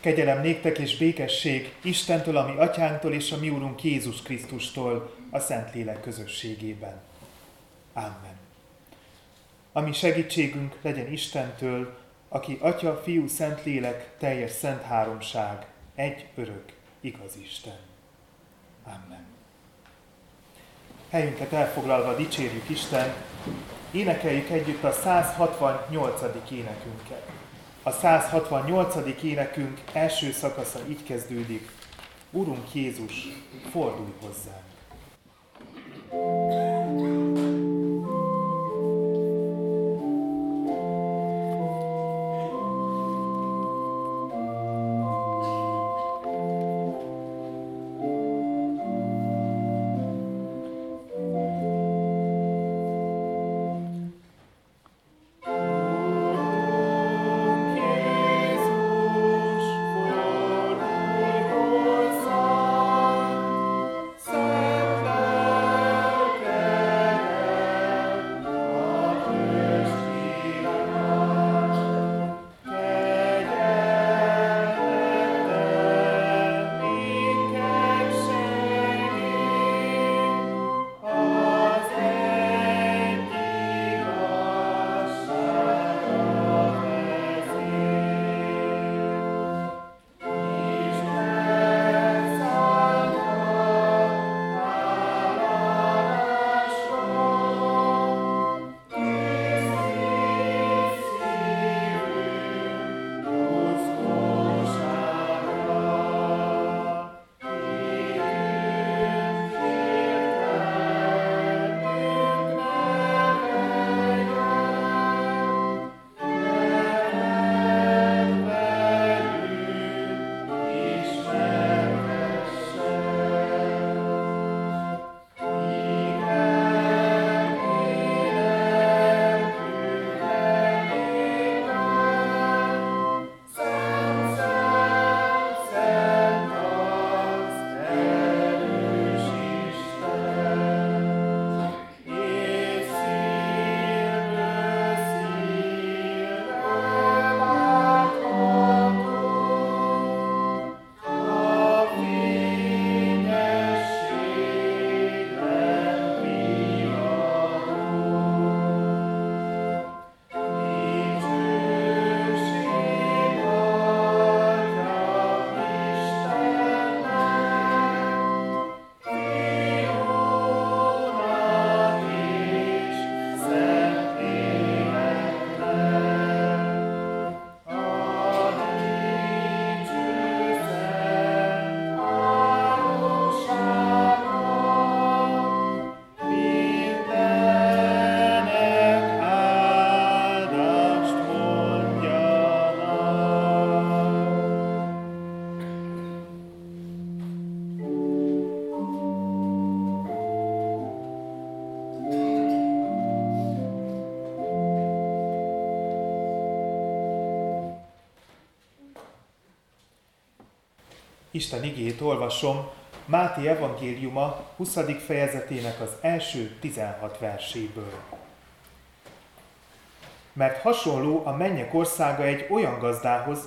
Kegyelem néktek és békesség Istentől, ami atyánktól és a mi úrunk Jézus Krisztustól a Szentlélek közösségében. Amen. Ami segítségünk legyen Istentől, aki Atya, Fiú, Szentlélek, teljes szent háromság, egy örök, igaz Isten. Amen. Helyünket elfoglalva dicsérjük Isten, énekeljük együtt a 168. énekünket. A 168. énekünk első szakasza így kezdődik. Urunk Jézus, fordulj hozzánk! Isten igét olvasom Máté evangéliuma 20. fejezetének az első 16 verséből. Mert hasonló a mennyek országa egy olyan gazdához,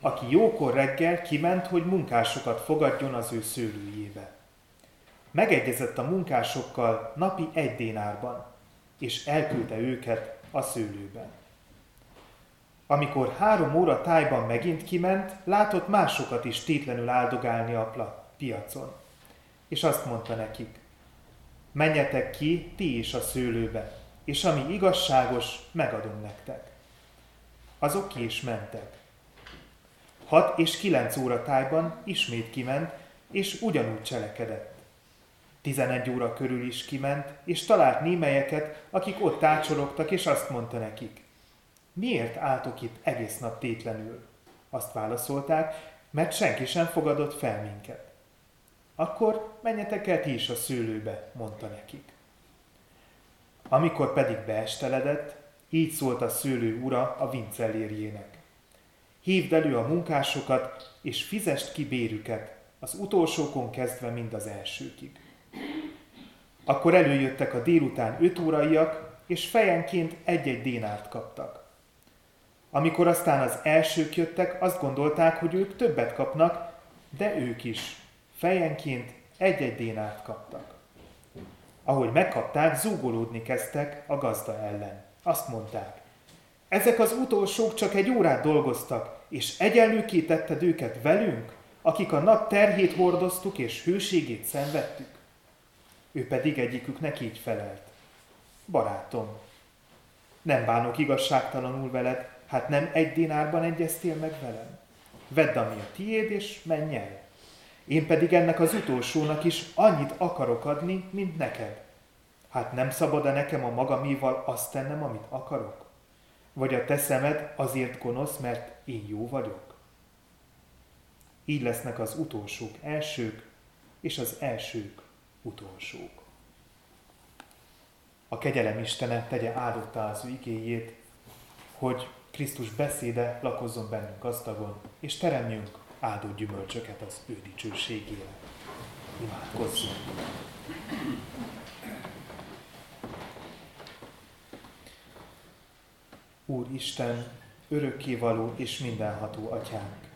aki jókor reggel kiment, hogy munkásokat fogadjon az ő szőlőjébe. Megegyezett a munkásokkal napi egy dénárban, és elküldte őket a szőlőben. Amikor három óra tájban megint kiment, látott másokat is tétlenül áldogálni a piacon. És azt mondta nekik, menjetek ki ti is a szőlőbe, és ami igazságos, megadom nektek. Azok ki is mentek. Hat és kilenc óra tájban ismét kiment, és ugyanúgy cselekedett. Tizenegy óra körül is kiment, és talált némelyeket, akik ott tácsologtak, és azt mondta nekik, miért álltok itt egész nap tétlenül? Azt válaszolták, mert senki sem fogadott fel minket. Akkor menjetek el ti is a szőlőbe, mondta nekik. Amikor pedig beesteledett, így szólt a szőlő ura a vincellérjének. Hívd elő a munkásokat, és fizest ki bérüket, az utolsókon kezdve mind az elsőkig. Akkor előjöttek a délután öt óraiak, és fejenként egy-egy dénárt kaptak. Amikor aztán az elsők jöttek, azt gondolták, hogy ők többet kapnak, de ők is fejenként egy-egy dénárt kaptak. Ahogy megkapták, zúgolódni kezdtek a gazda ellen. Azt mondták, ezek az utolsók csak egy órát dolgoztak, és egyenlőké tetted őket velünk, akik a nap terhét hordoztuk és hőségét szenvedtük. Ő pedig egyiküknek így felelt. Barátom, nem bánok igazságtalanul veled, hát nem egy dinárban egyeztél meg velem? Vedd, ami a tiéd, és menj el. Én pedig ennek az utolsónak is annyit akarok adni, mint neked. Hát nem szabad-e nekem a magaméval azt tennem, amit akarok? Vagy a te szemed azért gonosz, mert én jó vagyok? Így lesznek az utolsók elsők, és az elsők utolsók. A kegyelem Istene tegye áldottá az igéjét, hogy Krisztus beszéde lakozzon bennünk gazdagon, és teremjünk áldott gyümölcsöket az ő dicsőségére. Imádkozzunk! Úr Isten, örökkévaló és mindenható atyánk!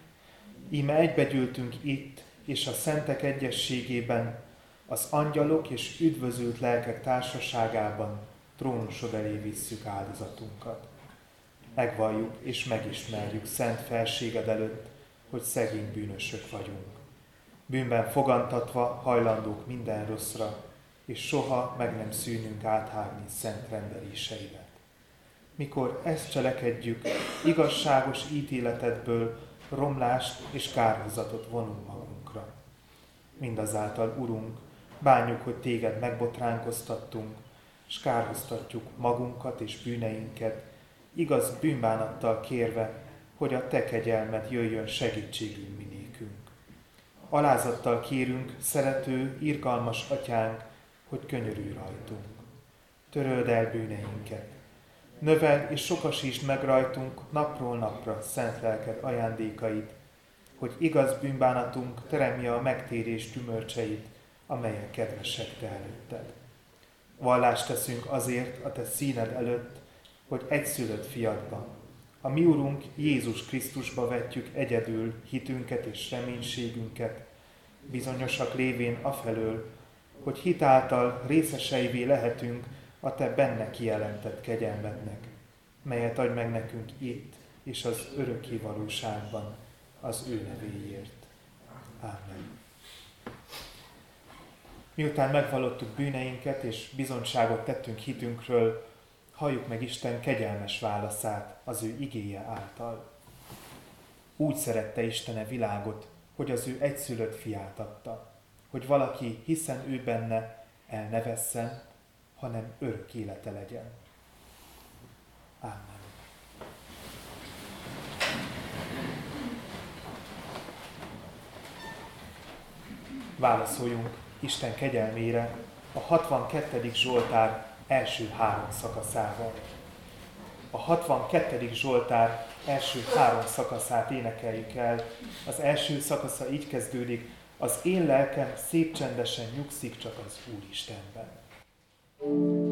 Íme egybegyűltünk itt, és a szentek egyességében, az angyalok és üdvözült lelkek társaságában trónusod elé visszük áldozatunkat. Megvalljuk és megismerjük szent felséged előtt, hogy szegény bűnösök vagyunk. Bűnben fogantatva hajlandók minden rosszra, és soha meg nem szűnünk áthágni szent rendeléseidet. Mikor ezt cselekedjük, igazságos ítéletedből romlást és kárhozatot vonunk magunkra. Mindazáltal, Urunk, bánjuk, hogy téged megbotránkoztattunk, és kárhoztatjuk magunkat és bűneinket, igaz bűnbánattal kérve, hogy a te kegyelmed jöjjön segítségünk minékünk. Alázattal kérünk, szerető, irgalmas atyánk, hogy könyörülj rajtunk. Töröld el bűneinket. Növel és sokasítsd meg rajtunk napról napra szent lelked ajándékait, hogy igaz bűnbánatunk teremje a megtérés gyümölcseit, amelyek kedvesek te előtted. Vallást teszünk azért a te színed előtt, hogy egyszülött fiadban, a mi Urunk Jézus Krisztusba vetjük egyedül hitünket és reménységünket, bizonyosak lévén afelől, hogy hitáltal részeseivé lehetünk a Te benne kijelentett kegyelmednek, melyet adj meg nekünk itt és az örökké valóságban az ő nevéért. Amen. Miután megvallottuk bűneinket és bizonyságot tettünk hitünkről, halljuk meg Isten kegyelmes válaszát az ő igéje által. Úgy szerette Istene világot, hogy az ő egyszülött fiát adta, hogy valaki, hiszen ő benne, el ne vesszen, hanem örök élete legyen. Amen. Válaszoljunk Isten kegyelmére a 62. Zsoltár első három szakaszával. A 62. Zsoltár első három szakaszát énekeljük el. Az első szakasza így kezdődik, az én lelkem szép csendesen nyugszik csak az Úristenben. thank you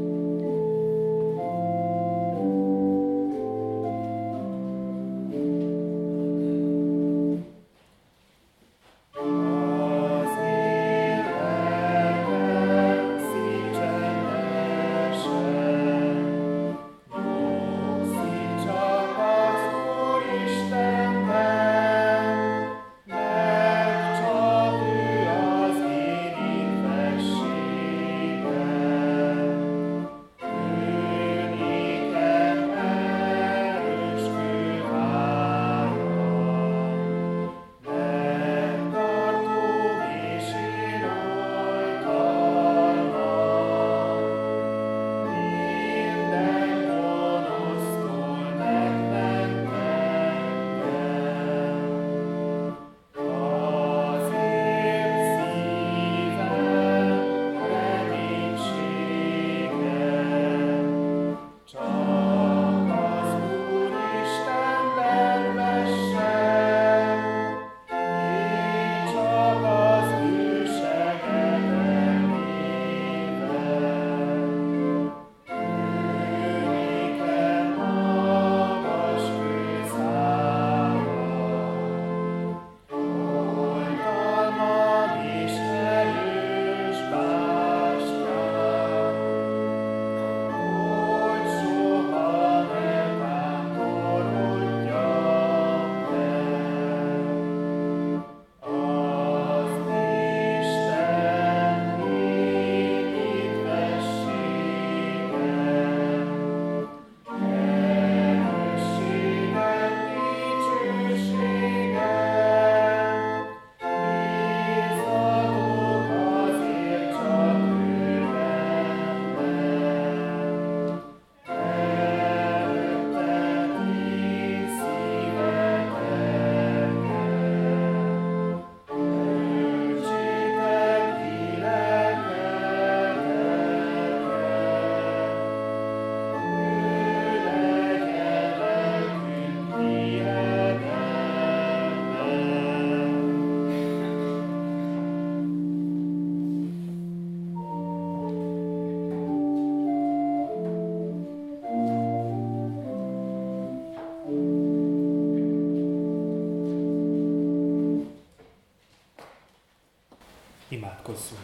Imádkozzunk!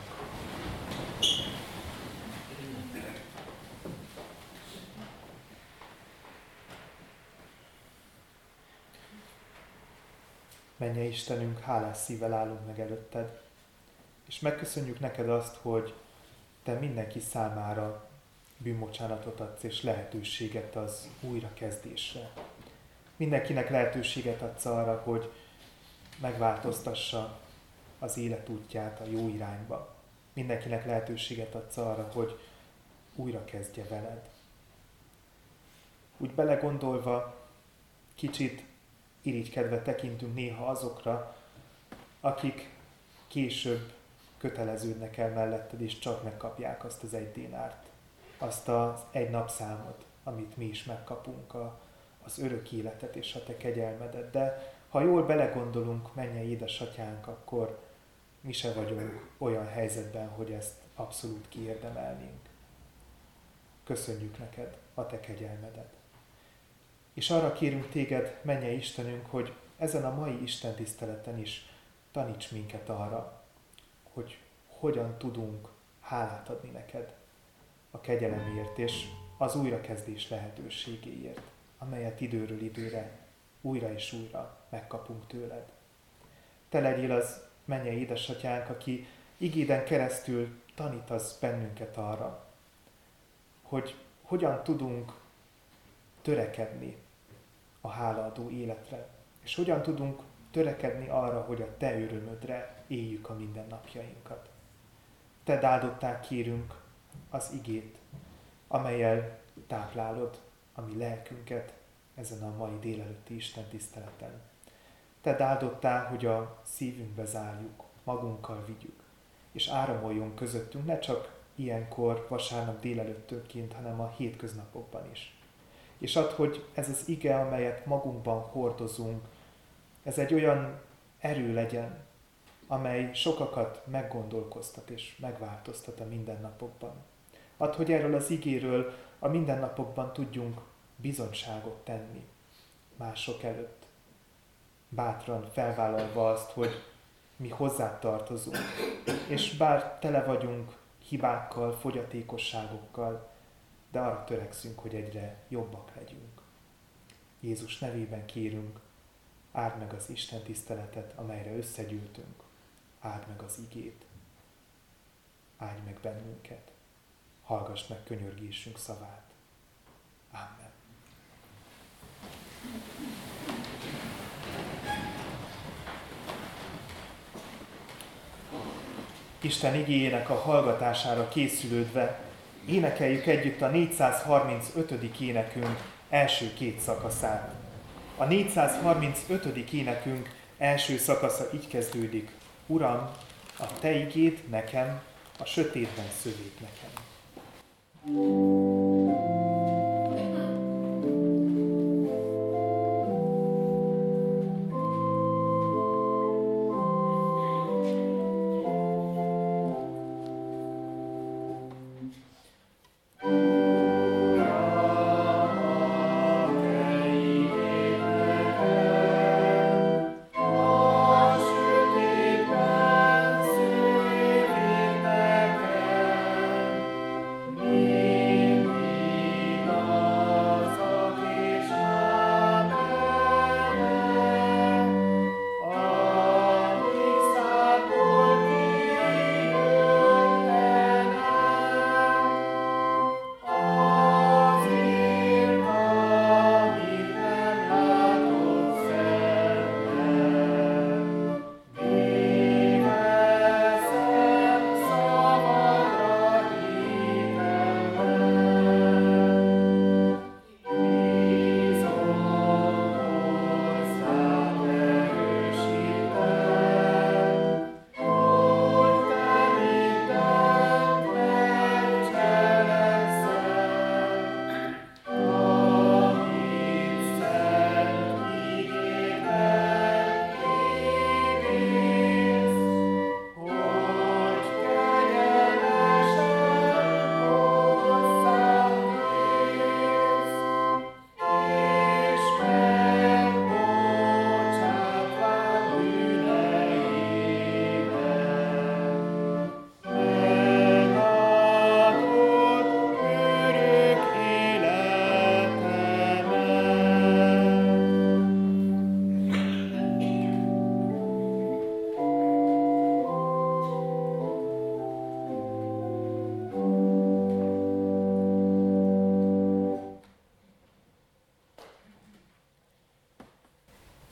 Menje Istenünk, hálás szívvel állunk meg előtted, és megköszönjük neked azt, hogy te mindenki számára bűnbocsánatot adsz és lehetőséget az újrakezdésre. Mindenkinek lehetőséget adsz arra, hogy megváltoztassa az életútját a jó irányba. Mindenkinek lehetőséget adsz arra, hogy újra kezdje veled. Úgy belegondolva, kicsit irigykedve tekintünk néha azokra, akik később köteleződnek el melletted, és csak megkapják azt az egy dénárt, azt az egy napszámot, amit mi is megkapunk, a, az örök életet és a te kegyelmedet. De ha jól belegondolunk, menje édesatyánk, akkor mi se vagyunk olyan helyzetben, hogy ezt abszolút kiérdemelnénk. Köszönjük neked a te kegyelmedet. És arra kérünk téged, menje Istenünk, hogy ezen a mai Isten tiszteleten is taníts minket arra, hogy hogyan tudunk hálát adni neked a kegyelemért és az újrakezdés lehetőségéért, amelyet időről időre újra és újra megkapunk tőled. Te legyél az mennyei édesatyánk, aki igéden keresztül tanítasz bennünket arra, hogy hogyan tudunk törekedni a hálaadó életre, és hogyan tudunk törekedni arra, hogy a Te örömödre éljük a mindennapjainkat. Te áldottál kérünk az igét, amelyel táplálod a mi lelkünket ezen a mai délelőtti Isten tiszteleten. Te áldottál, hogy a szívünkbe zárjuk, magunkkal vigyük, és áramoljon közöttünk ne csak ilyenkor vasárnap délelőttőként, hanem a hétköznapokban is. És ad, hogy ez az ige, amelyet magunkban hordozunk, ez egy olyan erő legyen, amely sokakat meggondolkoztat és megváltoztat a mindennapokban. Ad, hogy erről az igéről a mindennapokban tudjunk bizonyságot tenni mások előtt. Bátran felvállalva azt, hogy mi hozzá tartozunk, és bár tele vagyunk hibákkal, fogyatékosságokkal, de arra törekszünk, hogy egyre jobbak legyünk. Jézus nevében kérünk, áld meg az Isten tiszteletet, amelyre összegyűltünk, áld meg az igét, áldj meg bennünket, hallgass meg könyörgésünk szavát. Amen. Isten igényének a hallgatására készülődve énekeljük együtt a 435. énekünk első két szakaszát. A 435. énekünk első szakasza így kezdődik. Uram, a Te igét nekem, a sötétben szövét nekem. thank you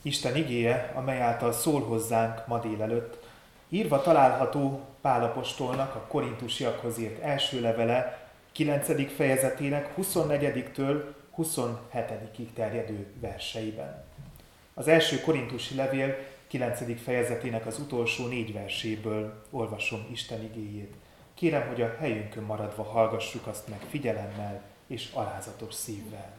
Isten igéje, amely által szól hozzánk ma délelőtt, írva található Pálapostolnak a korintusiakhoz írt első levele 9. fejezetének 24-től 27-ig terjedő verseiben. Az első korintusi levél 9. fejezetének az utolsó négy verséből olvasom Isten igéjét. Kérem, hogy a helyünkön maradva hallgassuk azt meg figyelemmel és alázatos szívvel.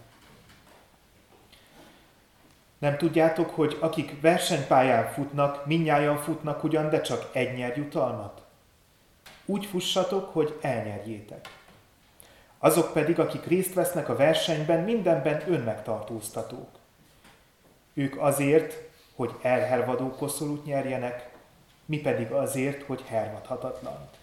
Nem tudjátok, hogy akik versenypályán futnak, minnyáján futnak ugyan, de csak egy nyer jutalmat? Úgy fussatok, hogy elnyerjétek. Azok pedig, akik részt vesznek a versenyben, mindenben önmegtartóztatók. Ők azért, hogy elhervadó koszorút nyerjenek, mi pedig azért, hogy hervadhatatlant.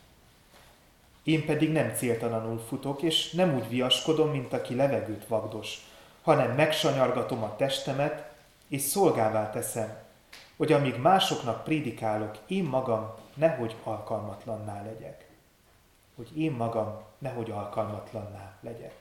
Én pedig nem céltalanul futok, és nem úgy viaskodom, mint aki levegőt vagdos, hanem megsanyargatom a testemet, és szolgává teszem, hogy amíg másoknak prédikálok, én magam nehogy alkalmatlanná legyek. Hogy én magam nehogy alkalmatlanná legyek.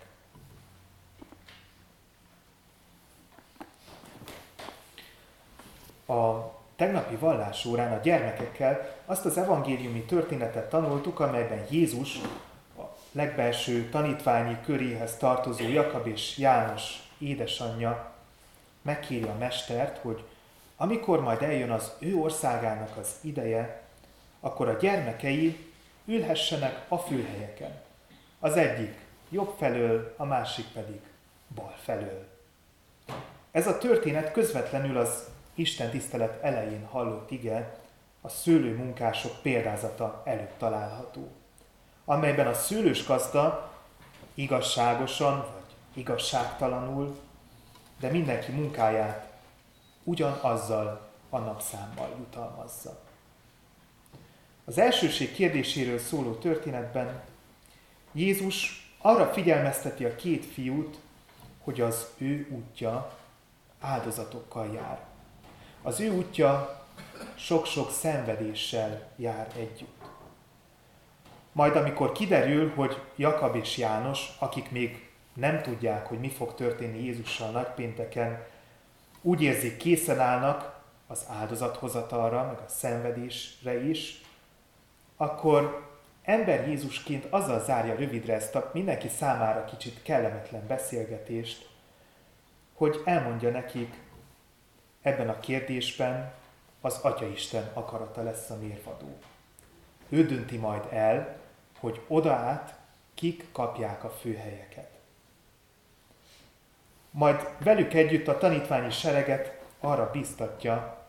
A tegnapi vallásórán a gyermekekkel azt az evangéliumi történetet tanultuk, amelyben Jézus a legbelső tanítványi köréhez tartozó Jakab és János édesanyja megkéri a mestert, hogy amikor majd eljön az ő országának az ideje, akkor a gyermekei ülhessenek a fülhelyeken. Az egyik jobb felől, a másik pedig bal felől. Ez a történet közvetlenül az Isten tisztelet elején hallott ige, a szőlő munkások példázata előtt található, amelyben a szőlős gazda igazságosan vagy igazságtalanul de mindenki munkáját ugyanazzal a napszámmal jutalmazza. Az elsőség kérdéséről szóló történetben Jézus arra figyelmezteti a két fiút, hogy az ő útja áldozatokkal jár. Az ő útja sok-sok szenvedéssel jár együtt. Majd amikor kiderül, hogy Jakab és János, akik még nem tudják, hogy mi fog történni Jézussal nagypénteken, úgy érzik, készen állnak az áldozathozatalra, meg a szenvedésre is, akkor ember Jézusként azzal zárja rövidre ezt a mindenki számára kicsit kellemetlen beszélgetést, hogy elmondja nekik, ebben a kérdésben az Atyaisten akarata lesz a mérvadó. Ő dönti majd el, hogy oda át kik kapják a főhelyeket majd velük együtt a tanítványi sereget arra biztatja,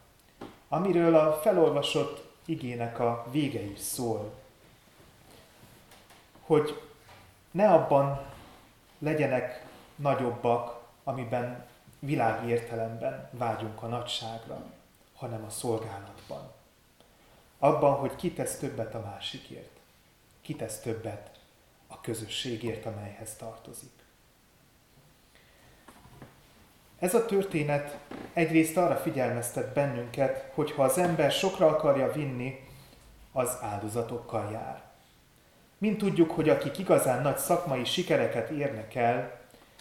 amiről a felolvasott igének a vége is szól. Hogy ne abban legyenek nagyobbak, amiben világi értelemben vágyunk a nagyságra, hanem a szolgálatban. Abban, hogy ki tesz többet a másikért, ki tesz többet a közösségért, amelyhez tartozik. Ez a történet egyrészt arra figyelmeztet bennünket, hogy ha az ember sokra akarja vinni, az áldozatokkal jár. Mint tudjuk, hogy akik igazán nagy szakmai sikereket érnek el,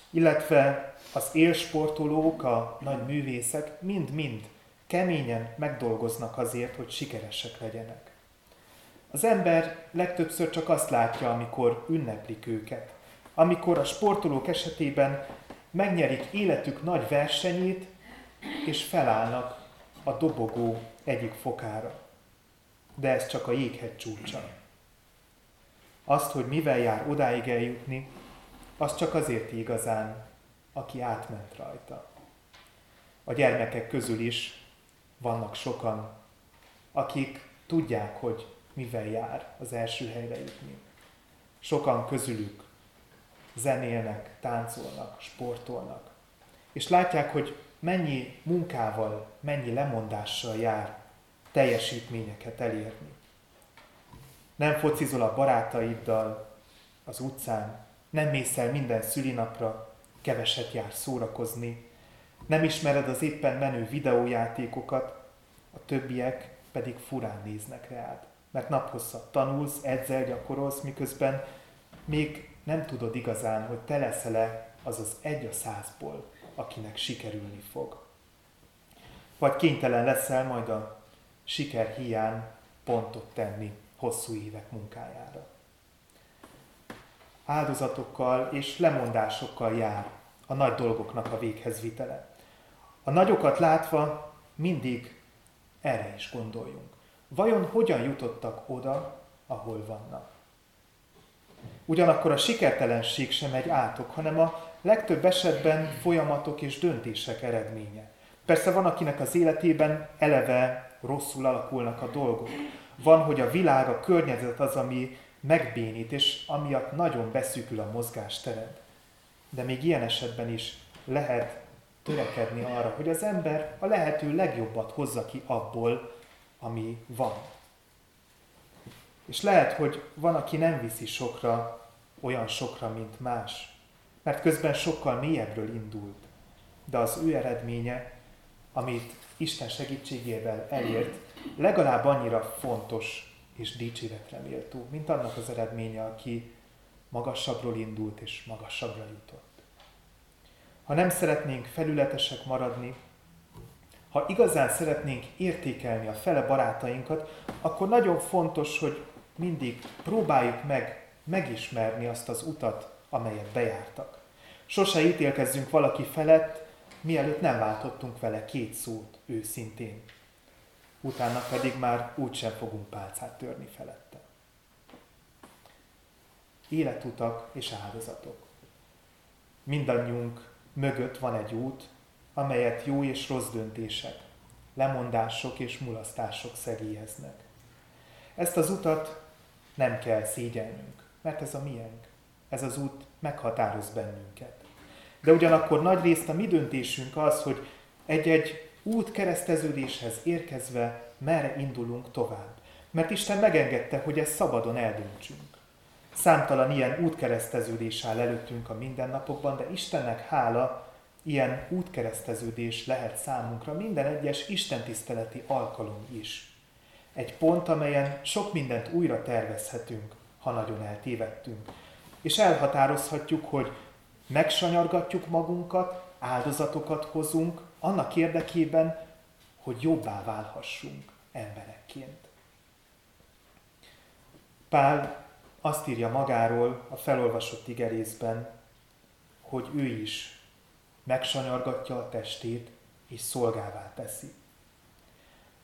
illetve az élsportolók, a nagy művészek mind-mind keményen megdolgoznak azért, hogy sikeresek legyenek. Az ember legtöbbször csak azt látja, amikor ünneplik őket. Amikor a sportolók esetében megnyerik életük nagy versenyét, és felállnak a dobogó egyik fokára. De ez csak a jéghegy csúcsa. Azt, hogy mivel jár odáig eljutni, az csak azért igazán, aki átment rajta. A gyermekek közül is vannak sokan, akik tudják, hogy mivel jár az első helyre jutni. Sokan közülük zenélnek, táncolnak, sportolnak. És látják, hogy mennyi munkával, mennyi lemondással jár teljesítményeket elérni. Nem focizol a barátaiddal az utcán, nem mész el minden szülinapra, keveset jár szórakozni, nem ismered az éppen menő videójátékokat, a többiek pedig furán néznek rád. Mert naphosszat tanulsz, edzel, gyakorolsz, miközben még nem tudod igazán, hogy te leszel-e az az egy a százból, akinek sikerülni fog. vagy kénytelen leszel majd a siker hiány pontot tenni hosszú évek munkájára. Áldozatokkal és lemondásokkal jár a nagy dolgoknak a véghez vitele. A nagyokat látva mindig erre is gondoljunk. Vajon hogyan jutottak oda, ahol vannak? Ugyanakkor a sikertelenség sem egy átok, hanem a legtöbb esetben folyamatok és döntések eredménye. Persze van, akinek az életében eleve rosszul alakulnak a dolgok. Van, hogy a világ, a környezet az, ami megbénít, és amiatt nagyon beszűkül a mozgástered. De még ilyen esetben is lehet törekedni arra, hogy az ember a lehető legjobbat hozza ki abból, ami van. És lehet, hogy van, aki nem viszi sokra, olyan sokra, mint más, mert közben sokkal mélyebbről indult. De az ő eredménye, amit Isten segítségével elért, legalább annyira fontos és dicséretre méltó, mint annak az eredménye, aki magasabbról indult és magasabbra jutott. Ha nem szeretnénk felületesek maradni, ha igazán szeretnénk értékelni a fele barátainkat, akkor nagyon fontos, hogy mindig próbáljuk meg megismerni azt az utat, amelyet bejártak. Sose ítélkezzünk valaki felett, mielőtt nem váltottunk vele két szót őszintén. Utána pedig már úgysem fogunk pálcát törni felette. Életutak és áldozatok. Mindannyiunk mögött van egy út, amelyet jó és rossz döntések, lemondások és mulasztások szegélyeznek. Ezt az utat nem kell szégyelnünk, mert ez a miénk. Ez az út meghatároz bennünket. De ugyanakkor nagy részt a mi döntésünk az, hogy egy-egy út kereszteződéshez érkezve merre indulunk tovább. Mert Isten megengedte, hogy ezt szabadon eldöntsünk. Számtalan ilyen útkereszteződés áll előttünk a mindennapokban, de Istennek hála, ilyen útkereszteződés lehet számunkra minden egyes istentiszteleti alkalom is. Egy pont, amelyen sok mindent újra tervezhetünk, ha nagyon eltévedtünk. És elhatározhatjuk, hogy megsanyargatjuk magunkat, áldozatokat hozunk, annak érdekében, hogy jobbá válhassunk emberekként. Pál azt írja magáról a felolvasott igerészben, hogy ő is megsanyargatja a testét és szolgává teszi.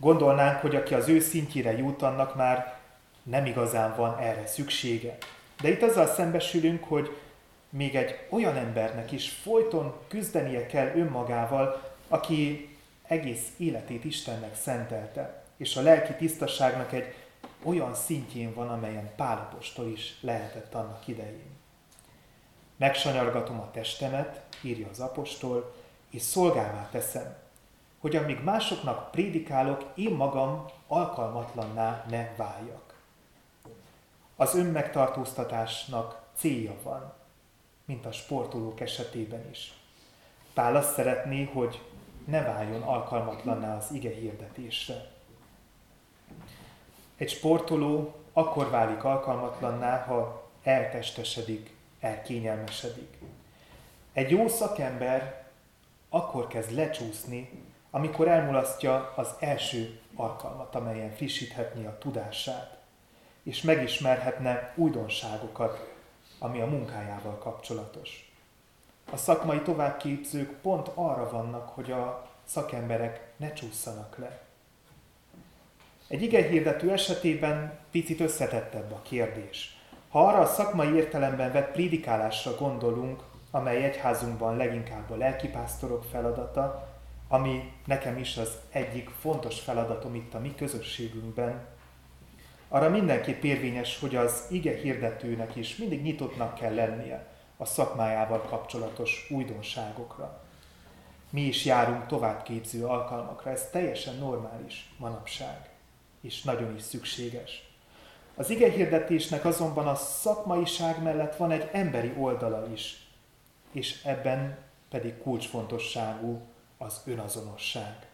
Gondolnánk, hogy aki az ő szintjére jut, annak már nem igazán van erre szüksége. De itt azzal szembesülünk, hogy még egy olyan embernek is folyton küzdenie kell önmagával, aki egész életét Istennek szentelte, és a lelki tisztaságnak egy olyan szintjén van, amelyen Pálapostól is lehetett annak idején. Megsanyargatom a testemet, írja az apostol, és szolgálvá teszem, hogy amíg másoknak prédikálok, én magam alkalmatlanná ne váljak. Az önmegtartóztatásnak célja van, mint a sportolók esetében is. Pál azt szeretné, hogy ne váljon alkalmatlanná az ige hirdetésre. Egy sportoló akkor válik alkalmatlanná, ha eltestesedik, elkényelmesedik. Egy jó szakember akkor kezd lecsúszni, amikor elmulasztja az első alkalmat, amelyen frissíthetné a tudását, és megismerhetne újdonságokat, ami a munkájával kapcsolatos. A szakmai továbbképzők pont arra vannak, hogy a szakemberek ne csúszanak le. Egy igehirdető esetében picit összetettebb a kérdés. Ha arra a szakmai értelemben vett prédikálásra gondolunk, amely egyházunkban leginkább a lelkipásztorok feladata, ami nekem is az egyik fontos feladatom itt a mi közösségünkben, arra mindenképp érvényes, hogy az ige hirdetőnek is mindig nyitottnak kell lennie a szakmájával kapcsolatos újdonságokra. Mi is járunk továbbképző alkalmakra, ez teljesen normális manapság és nagyon is szükséges. Az ige hirdetésnek azonban a szakmaiság mellett van egy emberi oldala is, és ebben pedig kulcsfontosságú az önazonosság.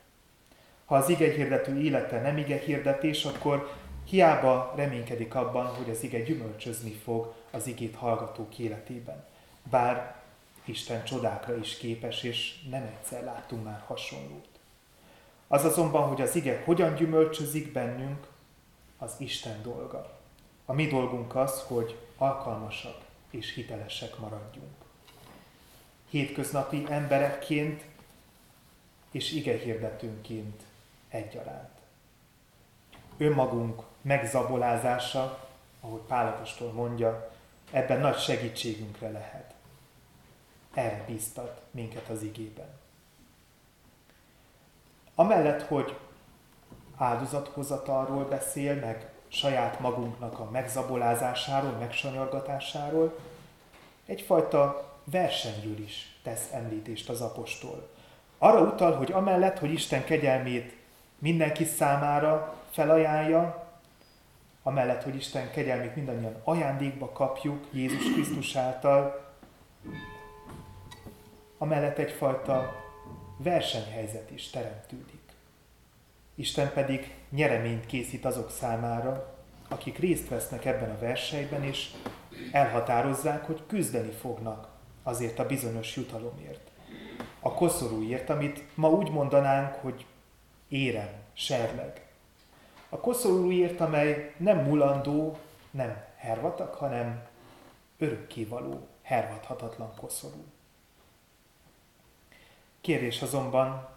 Ha az ige hirdető élete nem ige hirdetés, akkor hiába reménykedik abban, hogy az ige gyümölcsözni fog az igét hallgatók életében. Bár Isten csodákra is képes, és nem egyszer láttunk már hasonlót. Az azonban, hogy az ige hogyan gyümölcsözik bennünk, az Isten dolga. A mi dolgunk az, hogy alkalmasak és hitelesek maradjunk. Hétköznapi emberekként és ige hirdetőnként egyaránt. Önmagunk megzabolázása, ahogy Pálapostól mondja, ebben nagy segítségünkre lehet. Erre bíztat minket az igében. Amellett, hogy áldozathozatalról beszél, meg saját magunknak a megzabolázásáról, megsanyargatásáról, egyfajta versenyről is tesz említést az apostol. Arra utal, hogy amellett, hogy Isten kegyelmét mindenki számára felajánlja, amellett, hogy Isten kegyelmét mindannyian ajándékba kapjuk Jézus Krisztus által, amellett egyfajta versenyhelyzet is teremtődik. Isten pedig nyereményt készít azok számára, akik részt vesznek ebben a versenyben, és elhatározzák, hogy küzdeni fognak azért a bizonyos jutalomért. A koszorúért, amit ma úgy mondanánk, hogy érem, serleg. A koszorúért, amely nem mulandó, nem hervatak, hanem örökkévaló, hervadhatatlan koszorú. Kérdés azonban,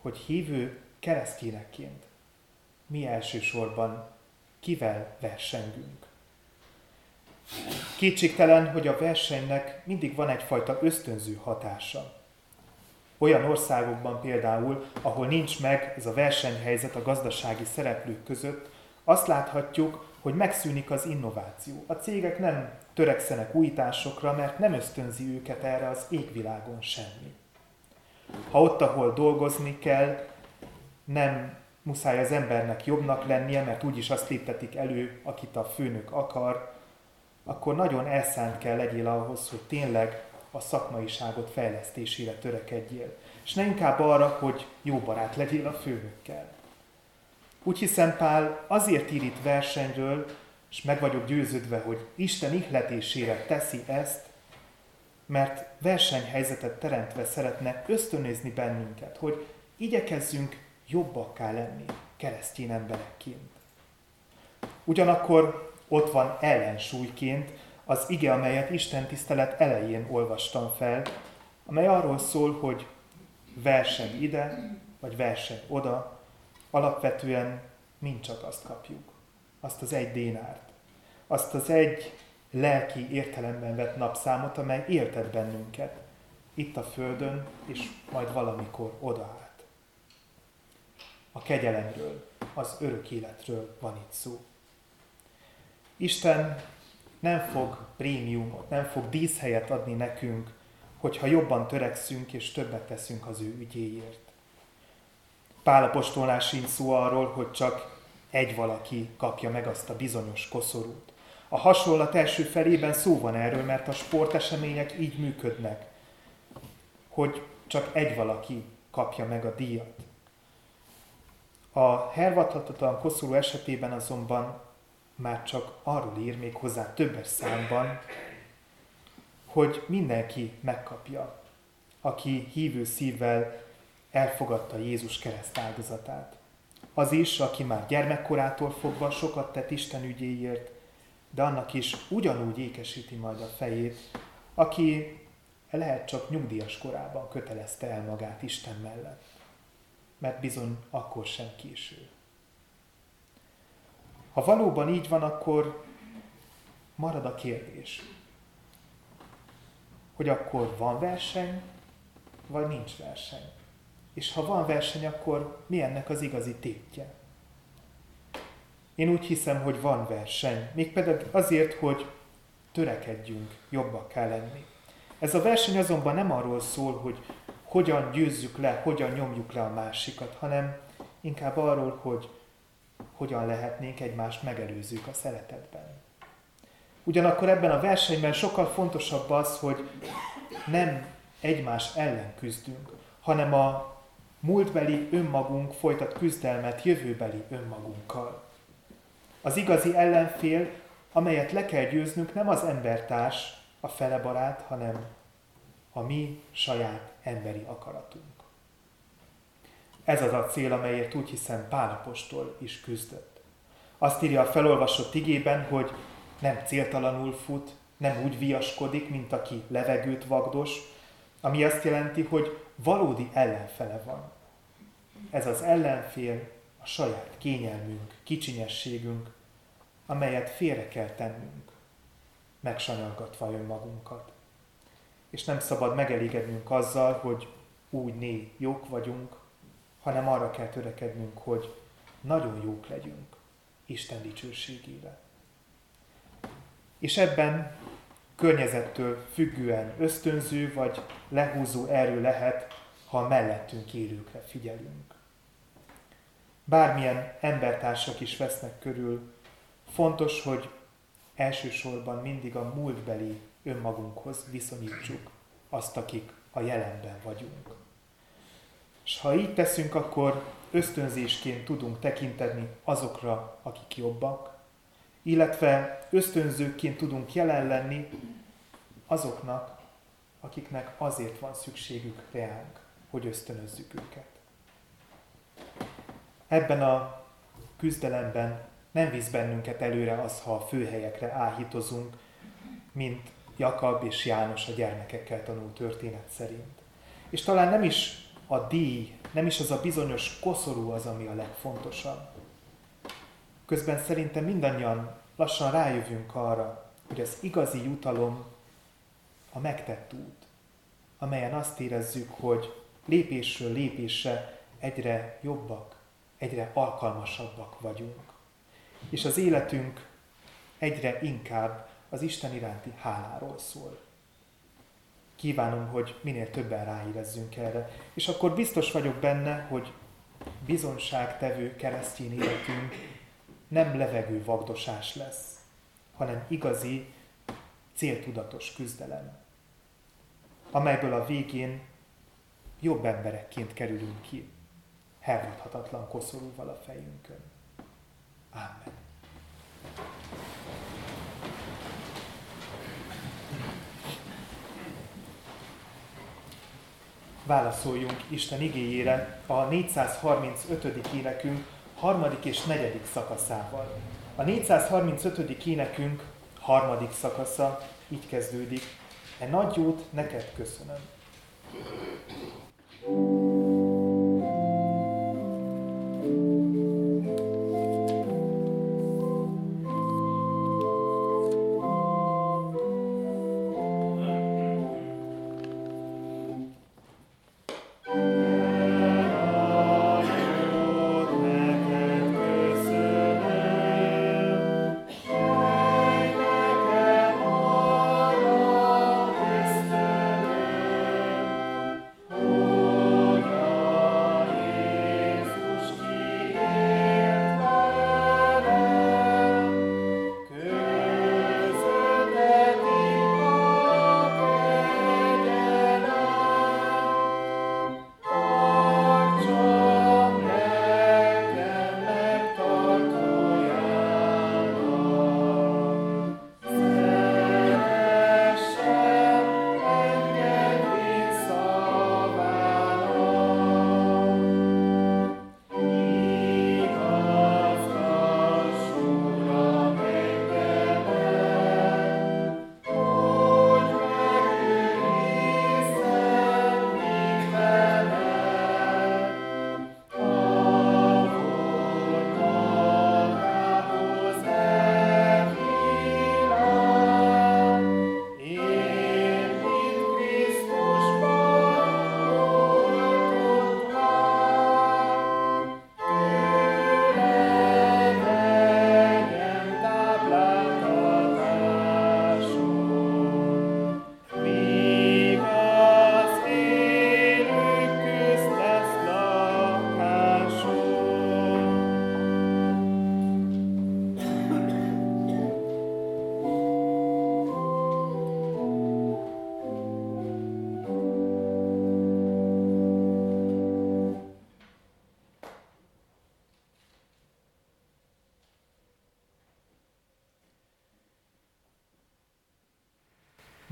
hogy hívő keresztényekként mi elsősorban kivel versengünk. Kétségtelen, hogy a versenynek mindig van egyfajta ösztönző hatása. Olyan országokban például, ahol nincs meg ez a versenyhelyzet a gazdasági szereplők között, azt láthatjuk, hogy megszűnik az innováció. A cégek nem törekszenek újításokra, mert nem ösztönzi őket erre az égvilágon semmi. Ha ott, ahol dolgozni kell, nem muszáj az embernek jobbnak lennie, mert úgyis azt léptetik elő, akit a főnök akar, akkor nagyon elszánt kell legyél ahhoz, hogy tényleg a szakmaiságot fejlesztésére törekedjél. És ne inkább arra, hogy jó barát legyél a főnökkel. Úgy hiszem, Pál azért ír itt versenyről, és meg vagyok győződve, hogy Isten ihletésére teszi ezt, mert versenyhelyzetet teremtve szeretne ösztönözni bennünket, hogy igyekezzünk jobbakká lenni keresztény emberekként. Ugyanakkor ott van ellensúlyként az ige, amelyet Isten tisztelet elején olvastam fel, amely arról szól, hogy verseny ide, vagy verseny oda, alapvetően mind csak azt kapjuk. Azt az egy dénárt. Azt az egy lelki értelemben vett napszámot, amely érted bennünket. Itt a Földön, és majd valamikor oda a kegyelemről, az örök életről van itt szó. Isten nem fog prémiumot, nem fog díszhelyet adni nekünk, hogyha jobban törekszünk és többet teszünk az ő ügyéért. Pál apostolnál sincs szó arról, hogy csak egy valaki kapja meg azt a bizonyos koszorút. A hasonlat első felében szó van erről, mert a sportesemények így működnek, hogy csak egy valaki kapja meg a díjat. A hervadhatatlan koszorú esetében azonban már csak arról ír még hozzá többes számban, hogy mindenki megkapja, aki hívő szívvel elfogadta Jézus kereszt áldozatát. Az is, aki már gyermekkorától fogva sokat tett Isten ügyéért, de annak is ugyanúgy ékesíti majd a fejét, aki lehet csak nyugdíjas korában kötelezte el magát Isten mellett mert bizony akkor sem késő. Ha valóban így van, akkor marad a kérdés, hogy akkor van verseny, vagy nincs verseny. És ha van verseny, akkor mi ennek az igazi tétje? Én úgy hiszem, hogy van verseny, mégpedig azért, hogy törekedjünk jobbak kell lenni. Ez a verseny azonban nem arról szól, hogy hogyan győzzük le, hogyan nyomjuk le a másikat, hanem inkább arról, hogy hogyan lehetnénk egymást megelőzők a szeretetben. Ugyanakkor ebben a versenyben sokkal fontosabb az, hogy nem egymás ellen küzdünk, hanem a múltbeli önmagunk folytat küzdelmet jövőbeli önmagunkkal. Az igazi ellenfél, amelyet le kell győznünk, nem az embertárs, a felebarát, hanem a mi saját emberi akaratunk. Ez az a cél, amelyért úgy hiszem Pálapostól is küzdött. Azt írja a felolvasott igében, hogy nem céltalanul fut, nem úgy viaskodik, mint aki levegőt vagdos, ami azt jelenti, hogy valódi ellenfele van. Ez az ellenfél a saját kényelmünk, kicsinyességünk, amelyet félre kell tennünk, megsanyargatva önmagunkat. És nem szabad megelégednünk azzal, hogy úgy né jók vagyunk, hanem arra kell törekednünk, hogy nagyon jók legyünk Isten dicsőségére. És ebben környezettől függően ösztönző vagy lehúzó erő lehet, ha a mellettünk élőkre figyelünk. Bármilyen embertársak is vesznek körül, fontos, hogy elsősorban mindig a múltbeli önmagunkhoz viszonyítsuk azt, akik a jelenben vagyunk. És ha így teszünk, akkor ösztönzésként tudunk tekinteni azokra, akik jobbak, illetve ösztönzőként tudunk jelen lenni azoknak, akiknek azért van szükségük reánk, hogy ösztönözzük őket. Ebben a küzdelemben nem visz bennünket előre az, ha a főhelyekre áhítozunk, mint Jakab és János a gyermekekkel tanult történet szerint. És talán nem is a díj, nem is az a bizonyos koszorú az, ami a legfontosabb. Közben szerintem mindannyian lassan rájövünk arra, hogy az igazi jutalom a megtett út, amelyen azt érezzük, hogy lépésről lépésre egyre jobbak, egyre alkalmasabbak vagyunk. És az életünk egyre inkább az Isten iránti háláról szól. Kívánom, hogy minél többen ráérezzünk erre. És akkor biztos vagyok benne, hogy bizonságtevő keresztény életünk nem levegő vagdosás lesz, hanem igazi, céltudatos küzdelem, amelyből a végén jobb emberekként kerülünk ki, hervadhatatlan koszorúval a fejünkön. Amen. Válaszoljunk Isten igéjére a 435. énekünk harmadik és negyedik szakaszával. A 435. énekünk harmadik szakasza így kezdődik. E nagy jót neked köszönöm. thank you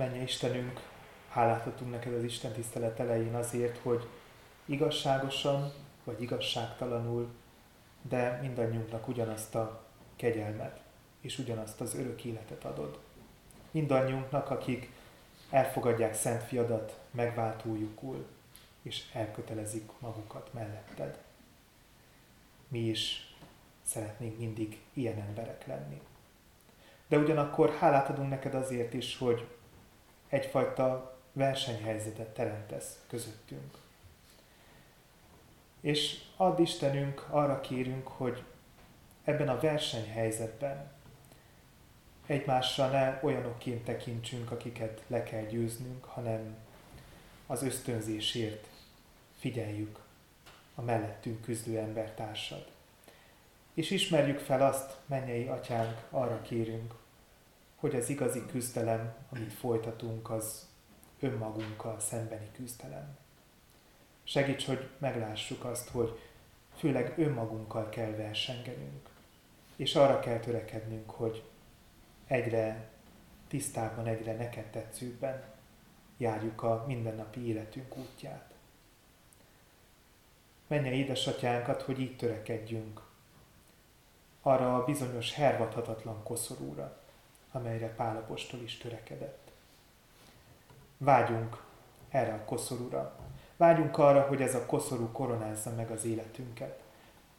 Menje Istenünk, hálát adunk neked az Isten tisztelet elején azért, hogy igazságosan, vagy igazságtalanul, de mindannyiunknak ugyanazt a kegyelmet és ugyanazt az örök életet adod. Mindannyiunknak, akik elfogadják Szent Fiadat megváltójukul, és elkötelezik magukat melletted. Mi is szeretnénk mindig ilyen emberek lenni. De ugyanakkor hálát adunk neked azért is, hogy egyfajta versenyhelyzetet teremtesz közöttünk. És add Istenünk, arra kérünk, hogy ebben a versenyhelyzetben egymásra ne olyanokként tekintsünk, akiket le kell győznünk, hanem az ösztönzésért figyeljük a mellettünk küzdő embertársad. És ismerjük fel azt, mennyei atyánk, arra kérünk, hogy az igazi küzdelem, amit folytatunk, az önmagunkkal szembeni küzdelem. Segíts, hogy meglássuk azt, hogy főleg önmagunkkal kell versengenünk, és arra kell törekednünk, hogy egyre tisztábban, egyre neked tetszőbben járjuk a mindennapi életünk útját. Menje édesatyánkat, hogy így törekedjünk arra a bizonyos hervadhatatlan koszorúra, amelyre Pálapostól is törekedett. Vágyunk erre a koszorúra. Vágyunk arra, hogy ez a koszorú koronázza meg az életünket.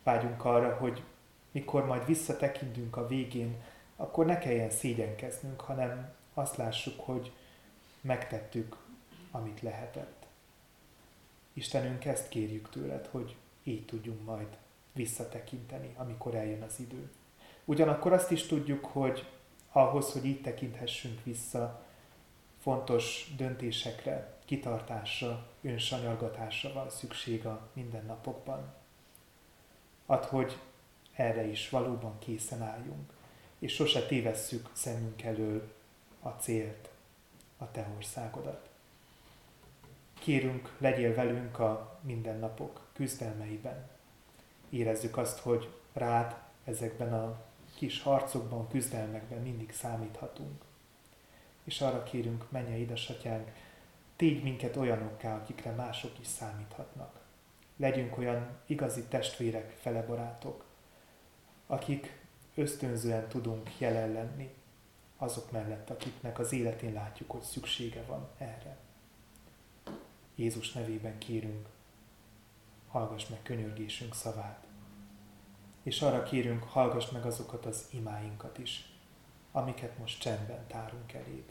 Vágyunk arra, hogy mikor majd visszatekintünk a végén, akkor ne kelljen szégyenkeznünk, hanem azt lássuk, hogy megtettük, amit lehetett. Istenünk, ezt kérjük tőled, hogy így tudjunk majd visszatekinteni, amikor eljön az idő. Ugyanakkor azt is tudjuk, hogy ahhoz, hogy így tekinthessünk vissza, fontos döntésekre, kitartásra, önsanyargatásra van szükség a mindennapokban. Add, hogy erre is valóban készen álljunk, és sose tévesszük szemünk elől a célt, a Te országodat. Kérünk, legyél velünk a mindennapok küzdelmeiben. Érezzük azt, hogy rád ezekben a kis harcokban, küzdelmekben mindig számíthatunk. És arra kérünk, menje édesatyánk, tégy minket olyanokká, akikre mások is számíthatnak. Legyünk olyan igazi testvérek, felebarátok, akik ösztönzően tudunk jelen lenni azok mellett, akiknek az életén látjuk, hogy szüksége van erre. Jézus nevében kérünk, hallgass meg könyörgésünk szavát. És arra kérünk, hallgass meg azokat az imáinkat is, amiket most csendben tárunk eléd.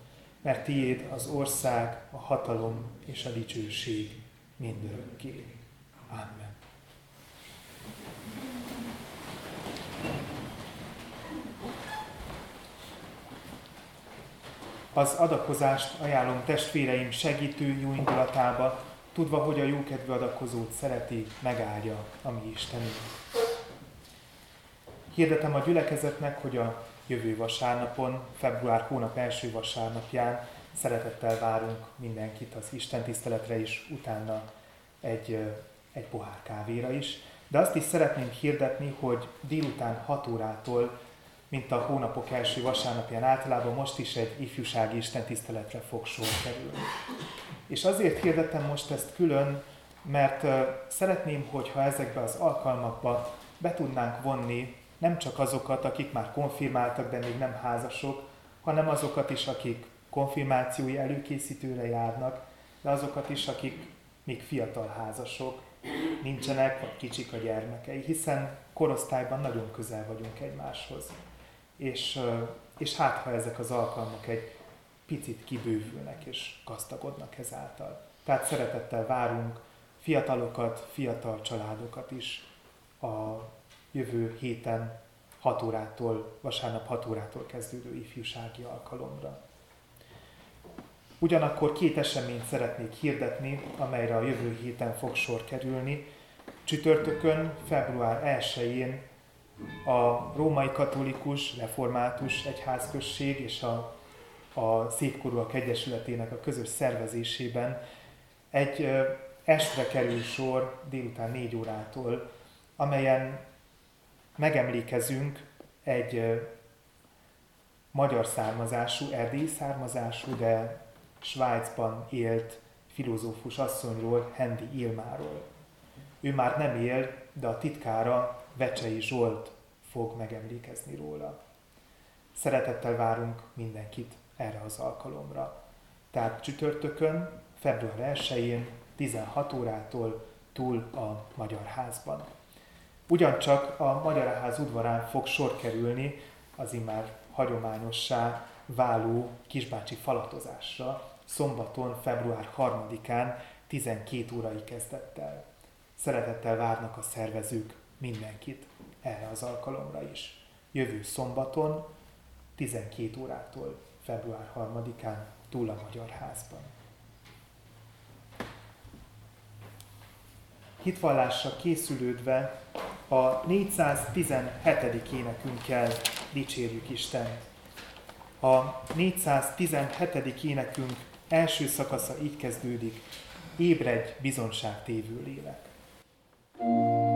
mert tiéd az ország, a hatalom és a dicsőség mindörökké. Amen. Az adakozást ajánlom testvéreim segítő jó indulatába, tudva, hogy a jókedvű adakozót szereti, megáldja a mi Istenünk. Hirdetem a gyülekezetnek, hogy a jövő vasárnapon, február hónap első vasárnapján szeretettel várunk mindenkit az Isten tiszteletre is, utána egy, egy pohár kávéra is. De azt is szeretnénk hirdetni, hogy délután 6 órától mint a hónapok első vasárnapján általában most is egy ifjúsági istentiszteletre fog sor kerülni. És azért hirdetem most ezt külön, mert szeretném, hogyha ezekbe az alkalmakba be tudnánk vonni nem csak azokat, akik már konfirmáltak, de még nem házasok, hanem azokat is, akik konfirmációi előkészítőre járnak, de azokat is, akik még fiatal házasok, nincsenek, vagy kicsik a gyermekei, hiszen korosztályban nagyon közel vagyunk egymáshoz. És, és hát, ha ezek az alkalmak egy picit kibővülnek és gazdagodnak ezáltal. Tehát szeretettel várunk fiatalokat, fiatal családokat is a jövő héten 6 órától, vasárnap 6 órától kezdődő ifjúsági alkalomra. Ugyanakkor két eseményt szeretnék hirdetni, amelyre a jövő héten fog sor kerülni. Csütörtökön, február 1-én a római katolikus, református egyházközség és a, a Szépkorúak Egyesületének a közös szervezésében egy estre kerül sor délután 4 órától, amelyen megemlékezünk egy magyar származású, erdélyi származású, de Svájcban élt filozófus asszonyról, Hendi Ilmáról. Ő már nem él, de a titkára Vecsei Zsolt fog megemlékezni róla. Szeretettel várunk mindenkit erre az alkalomra. Tehát csütörtökön, február 1-én 16 órától túl a Magyar Házban. Ugyancsak a Magyar Ház udvarán fog sor kerülni az immár hagyományossá váló kisbácsi falatozásra, szombaton, február 3-án 12 órai kezdettel. Szeretettel várnak a szervezők mindenkit erre az alkalomra is. Jövő szombaton 12 órától február 3-án túl a Magyar Házban. Hitvallásra készülődve a 417. énekünkkel dicsérjük Istent. A 417. énekünk első szakasza így kezdődik, ébredj bizonságtévő lélek. thank you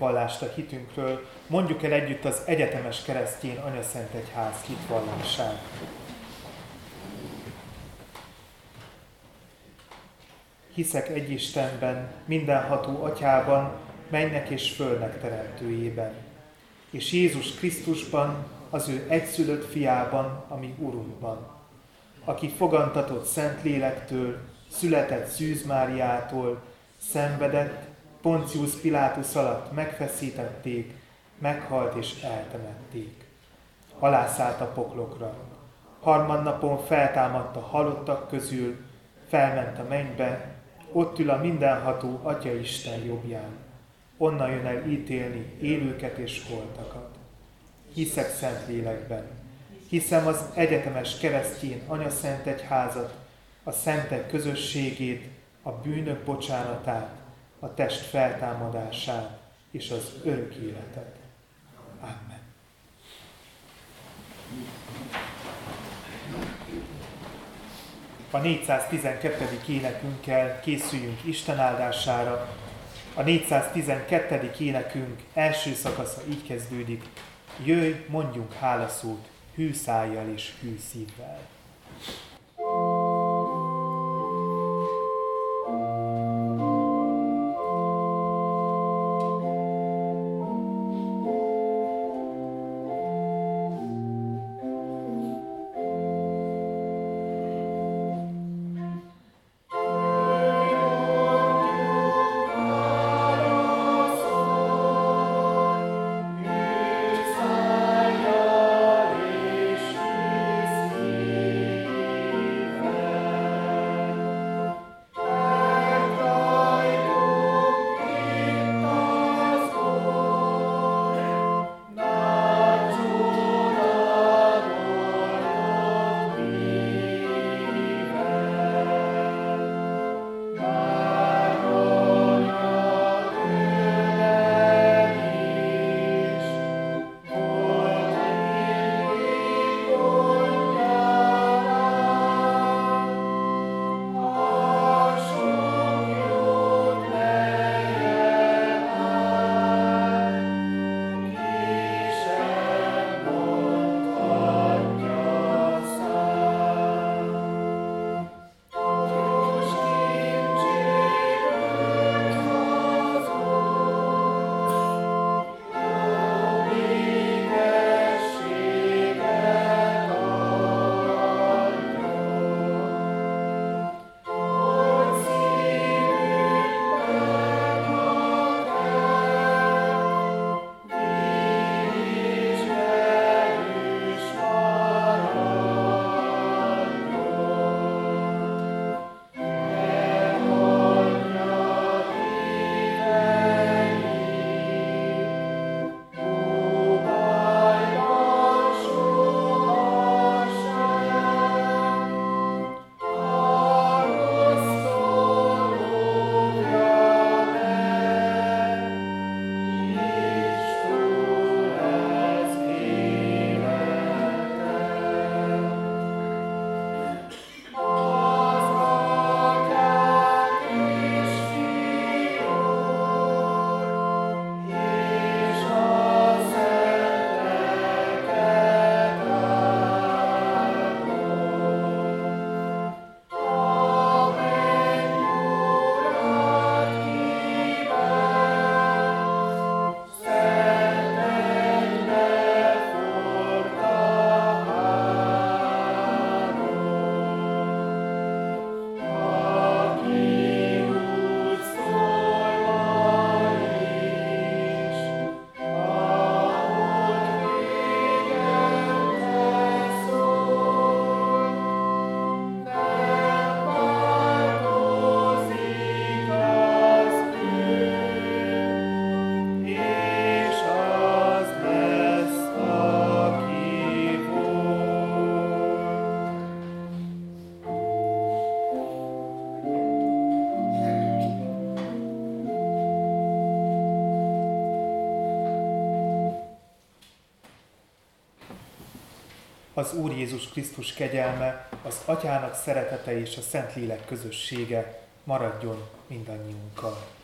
Végül tegyünk vallást a hitünkről, mondjuk el együtt az egyetemes keresztjén Anyaszent Egyház hitvallását. Hiszek egy Istenben, mindenható atyában, mennek és földnek teremtőjében, és Jézus Krisztusban, az ő egyszülött fiában, ami Urunkban, aki fogantatott Szent Lélektől, született Szűz Máriától, szenvedett, Poncius Pilátus alatt megfeszítették, meghalt és eltemették. Alászállt a poklokra. Harmadnapon feltámadt a halottak közül, felment a mennybe, ott ül a mindenható Atya Isten jobbján. Onnan jön el ítélni élőket és holtakat. Hiszek szent lélekben. Hiszem az egyetemes keresztjén Anya Szent Egyházat, a szentek közösségét, a bűnök bocsánatát, a test feltámadását és az örök életet. Amen. A 412. énekünkkel készüljünk Isten áldására. A 412. énekünk első szakasza így kezdődik. Jöjj, mondjunk hálaszót hű szájjal és hű szívvel. Az Úr Jézus Krisztus kegyelme, az Atyának szeretete és a Szentlélek közössége maradjon mindannyiunkkal.